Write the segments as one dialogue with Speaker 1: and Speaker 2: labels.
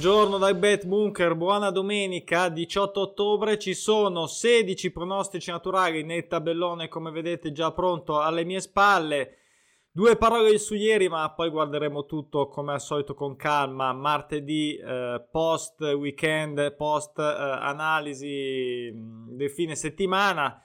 Speaker 1: Buongiorno dal Bet Bunker, buona domenica 18 ottobre, ci sono 16 pronostici naturali nel tabellone come vedete già pronto alle mie spalle. Due parole su ieri, ma poi guarderemo tutto come al solito con calma. Martedì, eh, post weekend, post eh, analisi del fine settimana.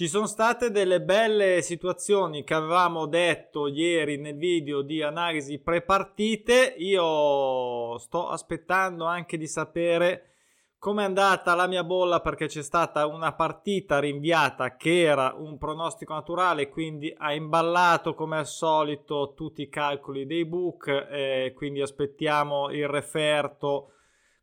Speaker 1: Ci sono state delle belle situazioni che avevamo detto ieri nel video di analisi pre-partite. Io sto aspettando anche di sapere come è andata la mia bolla perché c'è stata una partita rinviata che era un pronostico naturale, quindi ha imballato come al solito tutti i calcoli dei book e quindi aspettiamo il referto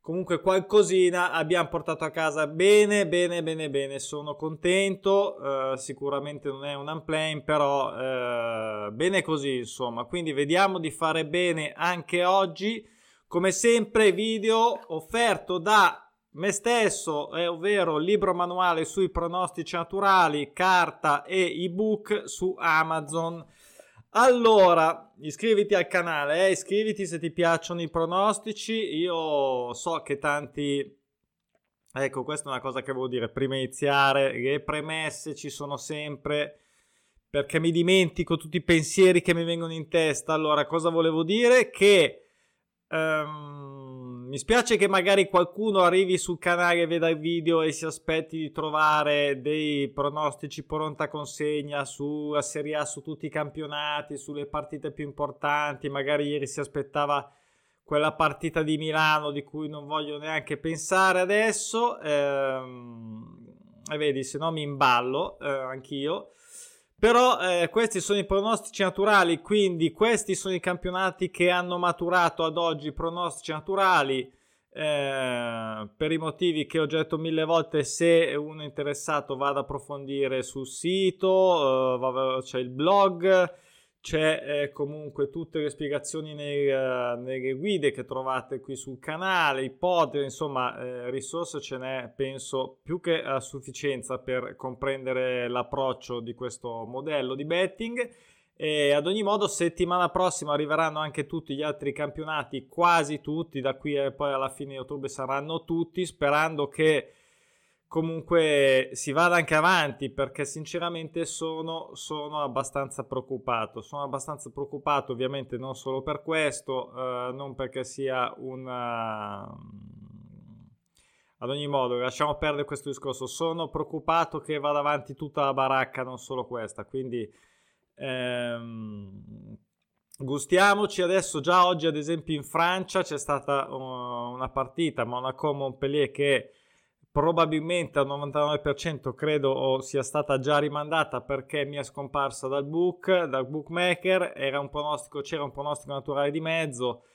Speaker 1: comunque qualcosina abbiamo portato a casa. Bene bene bene bene. Sono contento. Eh, sicuramente non è un unplane però eh, bene così insomma. Quindi vediamo di fare bene anche oggi. Come sempre video offerto da me stesso eh, ovvero libro manuale sui pronostici naturali carta e ebook su amazon allora, iscriviti al canale, eh? iscriviti se ti piacciono i pronostici. Io so che tanti... Ecco, questa è una cosa che volevo dire prima di iniziare. Le premesse ci sono sempre perché mi dimentico tutti i pensieri che mi vengono in testa. Allora, cosa volevo dire? Che... Um, mi spiace che magari qualcuno arrivi sul canale, veda il video e si aspetti di trovare dei pronostici pronta consegna sulla Serie A, su tutti i campionati, sulle partite più importanti. Magari ieri si aspettava quella partita di Milano di cui non voglio neanche pensare adesso. Ehm, e vedi, se no mi imballo eh, anch'io. Però eh, questi sono i pronostici naturali, quindi questi sono i campionati che hanno maturato ad oggi pronostici naturali. Eh, per i motivi che ho già detto mille volte, se uno è interessato vada ad approfondire sul sito, eh, c'è il blog c'è eh, comunque tutte le spiegazioni nei, uh, nelle guide che trovate qui sul canale, i pod, insomma, eh, risorse ce n'è, penso, più che a sufficienza per comprendere l'approccio di questo modello di betting. E ad ogni modo, settimana prossima arriveranno anche tutti gli altri campionati, quasi tutti, da qui e poi alla fine di ottobre saranno tutti, sperando che comunque si vada anche avanti perché sinceramente sono, sono, abbastanza preoccupato. Sono abbastanza preoccupato ovviamente non solo per questo eh, non perché sia una ad ogni modo lasciamo perdere questo discorso. Sono preoccupato che vada avanti tutta la baracca non solo questa. Quindi ehm, gustiamoci adesso. Già oggi ad esempio in Francia c'è stata uh, una partita Monaco-Montpellier che probabilmente al 99% credo sia stata già rimandata perché mi è scomparsa dal book, dal bookmaker, era un pronostico, c'era un pronostico naturale di mezzo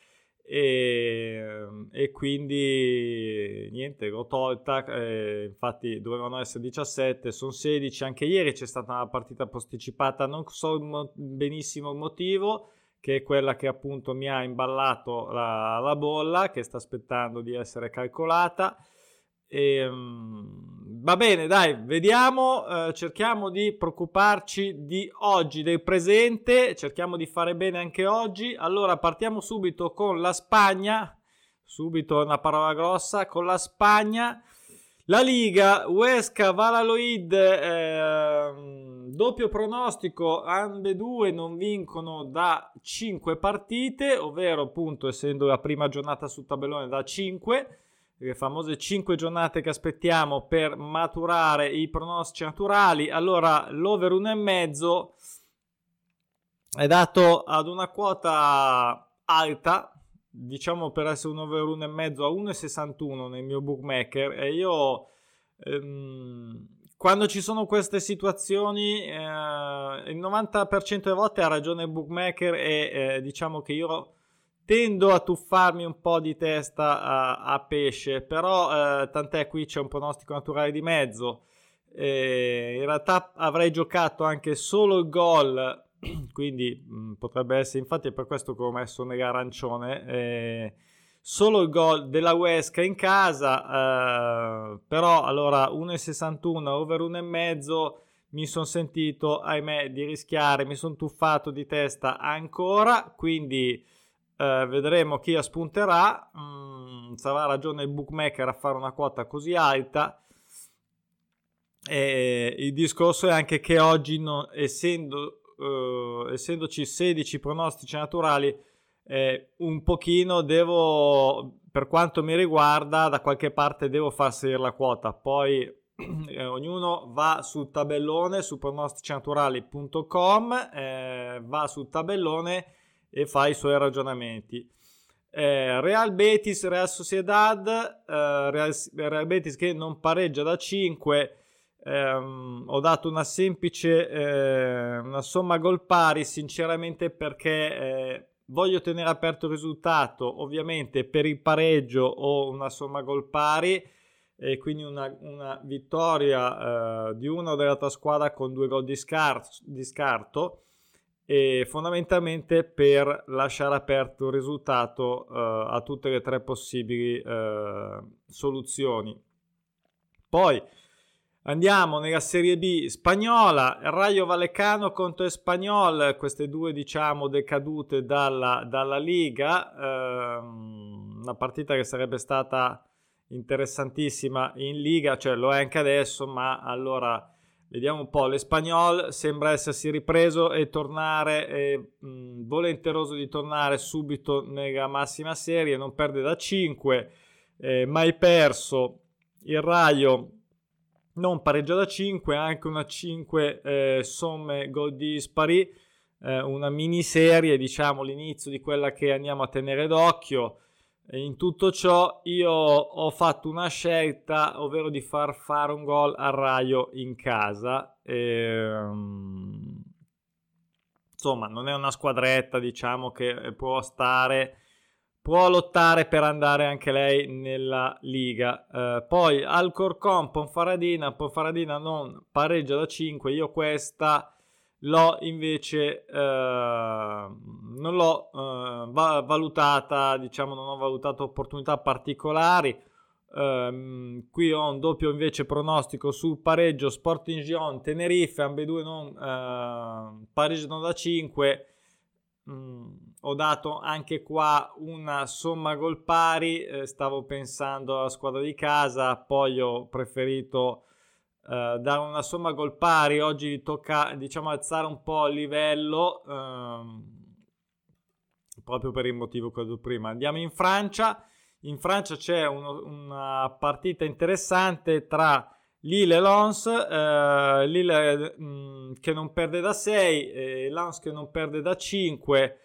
Speaker 1: e, e quindi niente, l'ho tolta, eh, infatti dovevano essere 17, sono 16, anche ieri c'è stata una partita posticipata, non so mo- benissimo il motivo, che è quella che appunto mi ha imballato la, la bolla, che sta aspettando di essere calcolata e, um, va bene, dai, vediamo, eh, cerchiamo di preoccuparci di oggi, del presente, cerchiamo di fare bene anche oggi. Allora, partiamo subito con la Spagna, subito una parola grossa, con la Spagna. La Liga, Huesca, Valaloid, eh, doppio pronostico, ambedue non vincono da 5 partite, ovvero appunto essendo la prima giornata sul tabellone da 5 le famose 5 giornate che aspettiamo per maturare i pronostici naturali. Allora, l'over 1,5 è dato ad una quota alta, diciamo per essere un over 1,5 a 1,61 nel mio bookmaker e io ehm, quando ci sono queste situazioni eh, il 90% delle volte ha ragione il bookmaker e eh, diciamo che io tendo a tuffarmi un po' di testa a, a pesce, però eh, tant'è qui c'è un pronostico naturale di mezzo. Eh, in realtà avrei giocato anche solo il gol, quindi mh, mm, potrebbe essere, infatti è per questo che ho messo nell'arancione. Eh, solo il gol della Huesca in casa, eh, però allora 1,61 over 1,5 mi sono sentito, ahimè, di rischiare, mi sono tuffato di testa ancora, quindi eh, vedremo chi spunterà. Mm, sarà ragione il bookmaker a fare una quota così alta. E il discorso è anche che oggi, no, essendo, uh, essendoci 16 pronostici naturali, eh, un pochino devo, per quanto mi riguarda, da qualche parte devo far salire la quota. Poi eh, ognuno va sul tabellone su pronosticinaturali.com, eh, va sul tabellone e fa i suoi ragionamenti. Eh, Real Betis, Real Sociedad, eh, Real, Real, Betis che non pareggia da 5. Ehm, ho dato una semplice eh, una somma gol pari sinceramente perché eh, voglio tenere aperto il risultato ovviamente per il pareggio o una somma gol pari e quindi una, una vittoria eh, di una o dell'altra squadra con due gol di, scar- di scarto e fondamentalmente per lasciare aperto il risultato eh, a tutte le tre possibili eh, soluzioni. Poi andiamo nella Serie B spagnola, Rayo Vallecano contro Espagnol, queste due diciamo decadute dalla, dalla Liga, ehm, una partita che sarebbe stata interessantissima in Liga, cioè lo è anche adesso, ma allora vediamo un po'. L'Espagnol sembra essersi ripreso e tornare, è mh, volenteroso di tornare subito nella massima serie, non perde da 5, eh, mai perso. Il Raio non pareggia da 5, anche una 5 eh, somme gol dispari, eh, una miniserie, diciamo l'inizio di quella che andiamo a tenere d'occhio. In tutto ciò io ho fatto una scelta, ovvero di far fare un gol al Raio in casa. E, ehm, insomma, non è una squadretta, diciamo, che può stare, può lottare per andare anche lei nella Liga. Eh, poi Alcorcon, Ponfaradina, Ponfaradina non pareggia da 5, io questa l'ho invece eh, non l'ho eh, valutata diciamo non ho valutato opportunità particolari. Eh, qui ho un doppio invece pronostico sul pareggio Sporting Gion Tenerife ambedue non eh, pareggiano da 5 mm, ho dato anche qua una somma gol pari eh, stavo pensando alla squadra di casa poi ho preferito Uh, dare una somma gol pari oggi tocca diciamo alzare un po' il livello uh, proprio per il motivo che ho detto prima. Andiamo in Francia. In Francia c'è uno, una partita interessante tra Lille e Lens uh, Lille mh, mm, che non perde da 6 e Lens che non perde da 5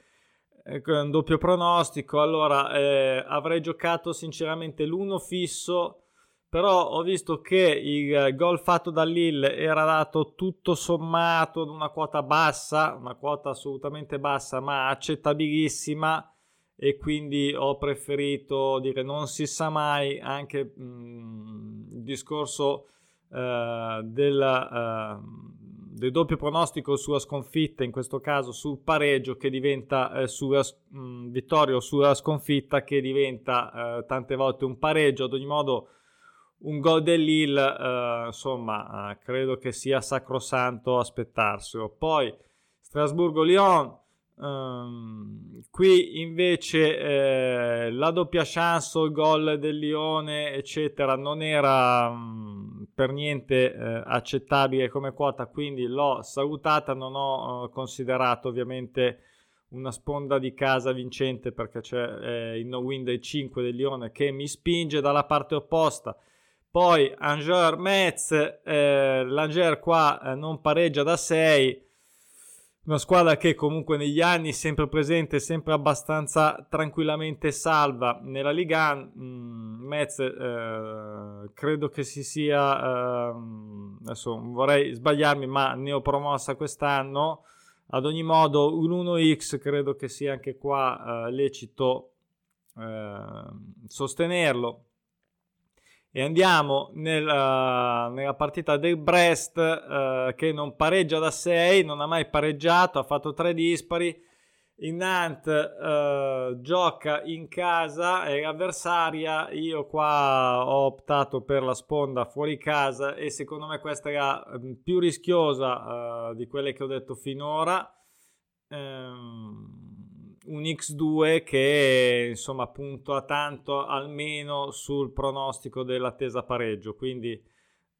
Speaker 1: eh, un doppio pronostico. Allora eh, avrei giocato sinceramente l'uno fisso però ho visto che il gol fatto da Lille era dato tutto sommato ad una quota bassa, una quota assolutamente bassa ma accettabilissima e quindi ho preferito dire non si sa mai anche mh, mm, il discorso uh, del, uh, del, doppio pronostico sulla sconfitta, in questo caso sul pareggio che diventa uh, sulla mh, mm, vittoria o sulla sconfitta che diventa tante volte un pareggio, ad ogni modo un gol dell'Ill, eh, insomma, eh, credo che sia sacrosanto aspettarselo. Poi Strasburgo-Lyon, ehm, qui invece eh, la doppia chance, il gol del Lione, eccetera, non era mm, per niente eh, accettabile come quota, quindi l'ho salutata, non ho eh, considerato ovviamente una sponda di casa vincente perché c'è eh, il no win dei 5 del Lione che mi spinge dalla parte opposta poi Angers Metz, eh, l'Angers qua eh, non pareggia da 6. Una squadra che comunque negli anni sempre presente, sempre abbastanza tranquillamente salva nella Liga. Mm, Metz eh, credo che si sia, ehm, adesso vorrei sbagliarmi, ma ne ho promossa quest'anno. Ad ogni modo, un 1x credo che sia anche qua eh, lecito ehm, sostenerlo e andiamo nella, nella partita del Brest eh, che non pareggia da 6, non ha mai pareggiato, ha fatto 3 dispari. In Nantes eh, gioca in casa e l'avversaria, io qua ho optato per la sponda fuori casa e secondo me questa era mm, più rischiosa di quelle che ho detto finora. Ehm, un X2 che insomma punta tanto almeno sul pronostico dell'attesa pareggio. Quindi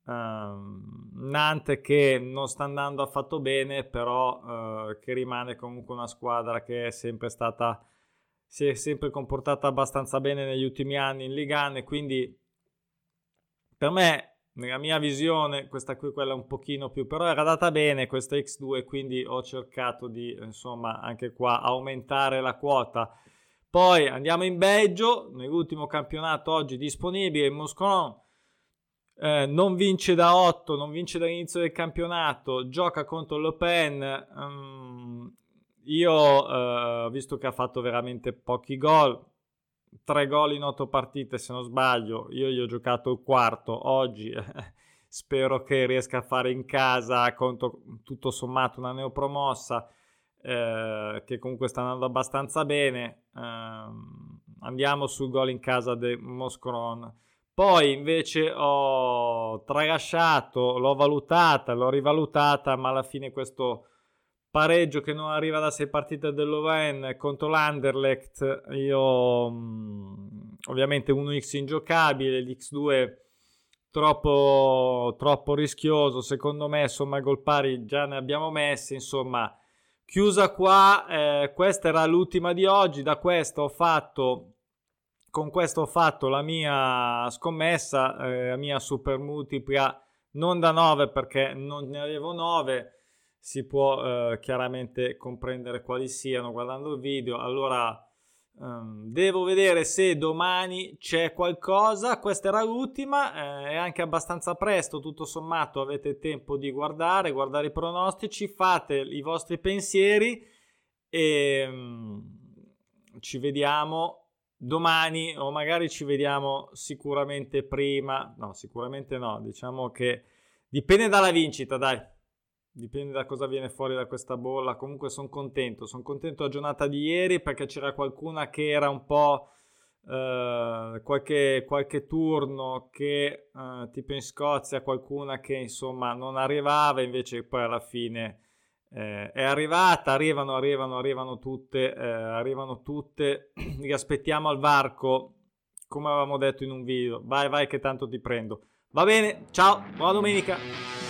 Speaker 1: um, Nantes che non sta andando affatto bene però uh, che rimane comunque una squadra che è sempre stata si è sempre comportata abbastanza bene negli ultimi anni in Ligan e quindi per me nella mia visione questa qui quella un pochino più però era data bene questa X2 quindi ho cercato di insomma anche qua aumentare la quota. Poi andiamo in Belgio nell'ultimo campionato oggi disponibile il Moscon eh, non vince da 8 non vince dall'inizio del campionato gioca contro Le Pen um, io eh, visto che ha fatto veramente pochi gol tre gol in otto partite se non sbaglio, io gli ho giocato il quarto oggi, spero che riesca a fare in casa contro tutto sommato una neopromossa eh, che comunque sta andando abbastanza bene, eh, andiamo sul gol in casa del Moscron. Poi invece ho tralasciato, l'ho valutata, l'ho rivalutata, ma alla fine questo pareggio che non arriva da sei partite dell'Oven contro l'Anderlecht io mh, ovviamente 1x ingiocabile l'X2 troppo, troppo rischioso secondo me insomma gol pari già ne abbiamo messi insomma chiusa qua eh, questa era l'ultima di oggi da questo ho fatto con questo ho fatto la mia scommessa eh, la mia super multipla non da 9 perché non ne avevo 9 si può eh, chiaramente comprendere quali siano guardando il video. Allora um, devo vedere se domani c'è qualcosa. Questa era l'ultima, eh, è anche abbastanza presto, tutto sommato avete tempo di guardare, guardare i pronostici, fate i vostri pensieri e um, ci vediamo domani o magari ci vediamo sicuramente prima. No, sicuramente no, diciamo che dipende dalla vincita, dai dipende da cosa viene fuori da questa bolla. Comunque sono contento, sono contento della giornata di ieri perché c'era qualcuna che era un po' eh, qualche, qualche, turno che eh, tipo in Scozia qualcuna che insomma non arrivava, invece poi alla fine eh, è arrivata, arrivano, arrivano, arrivano tutte, eh, arrivano tutte, li aspettiamo al varco come avevamo detto in un video. Vai, vai che tanto ti prendo. Va bene, ciao, buona domenica.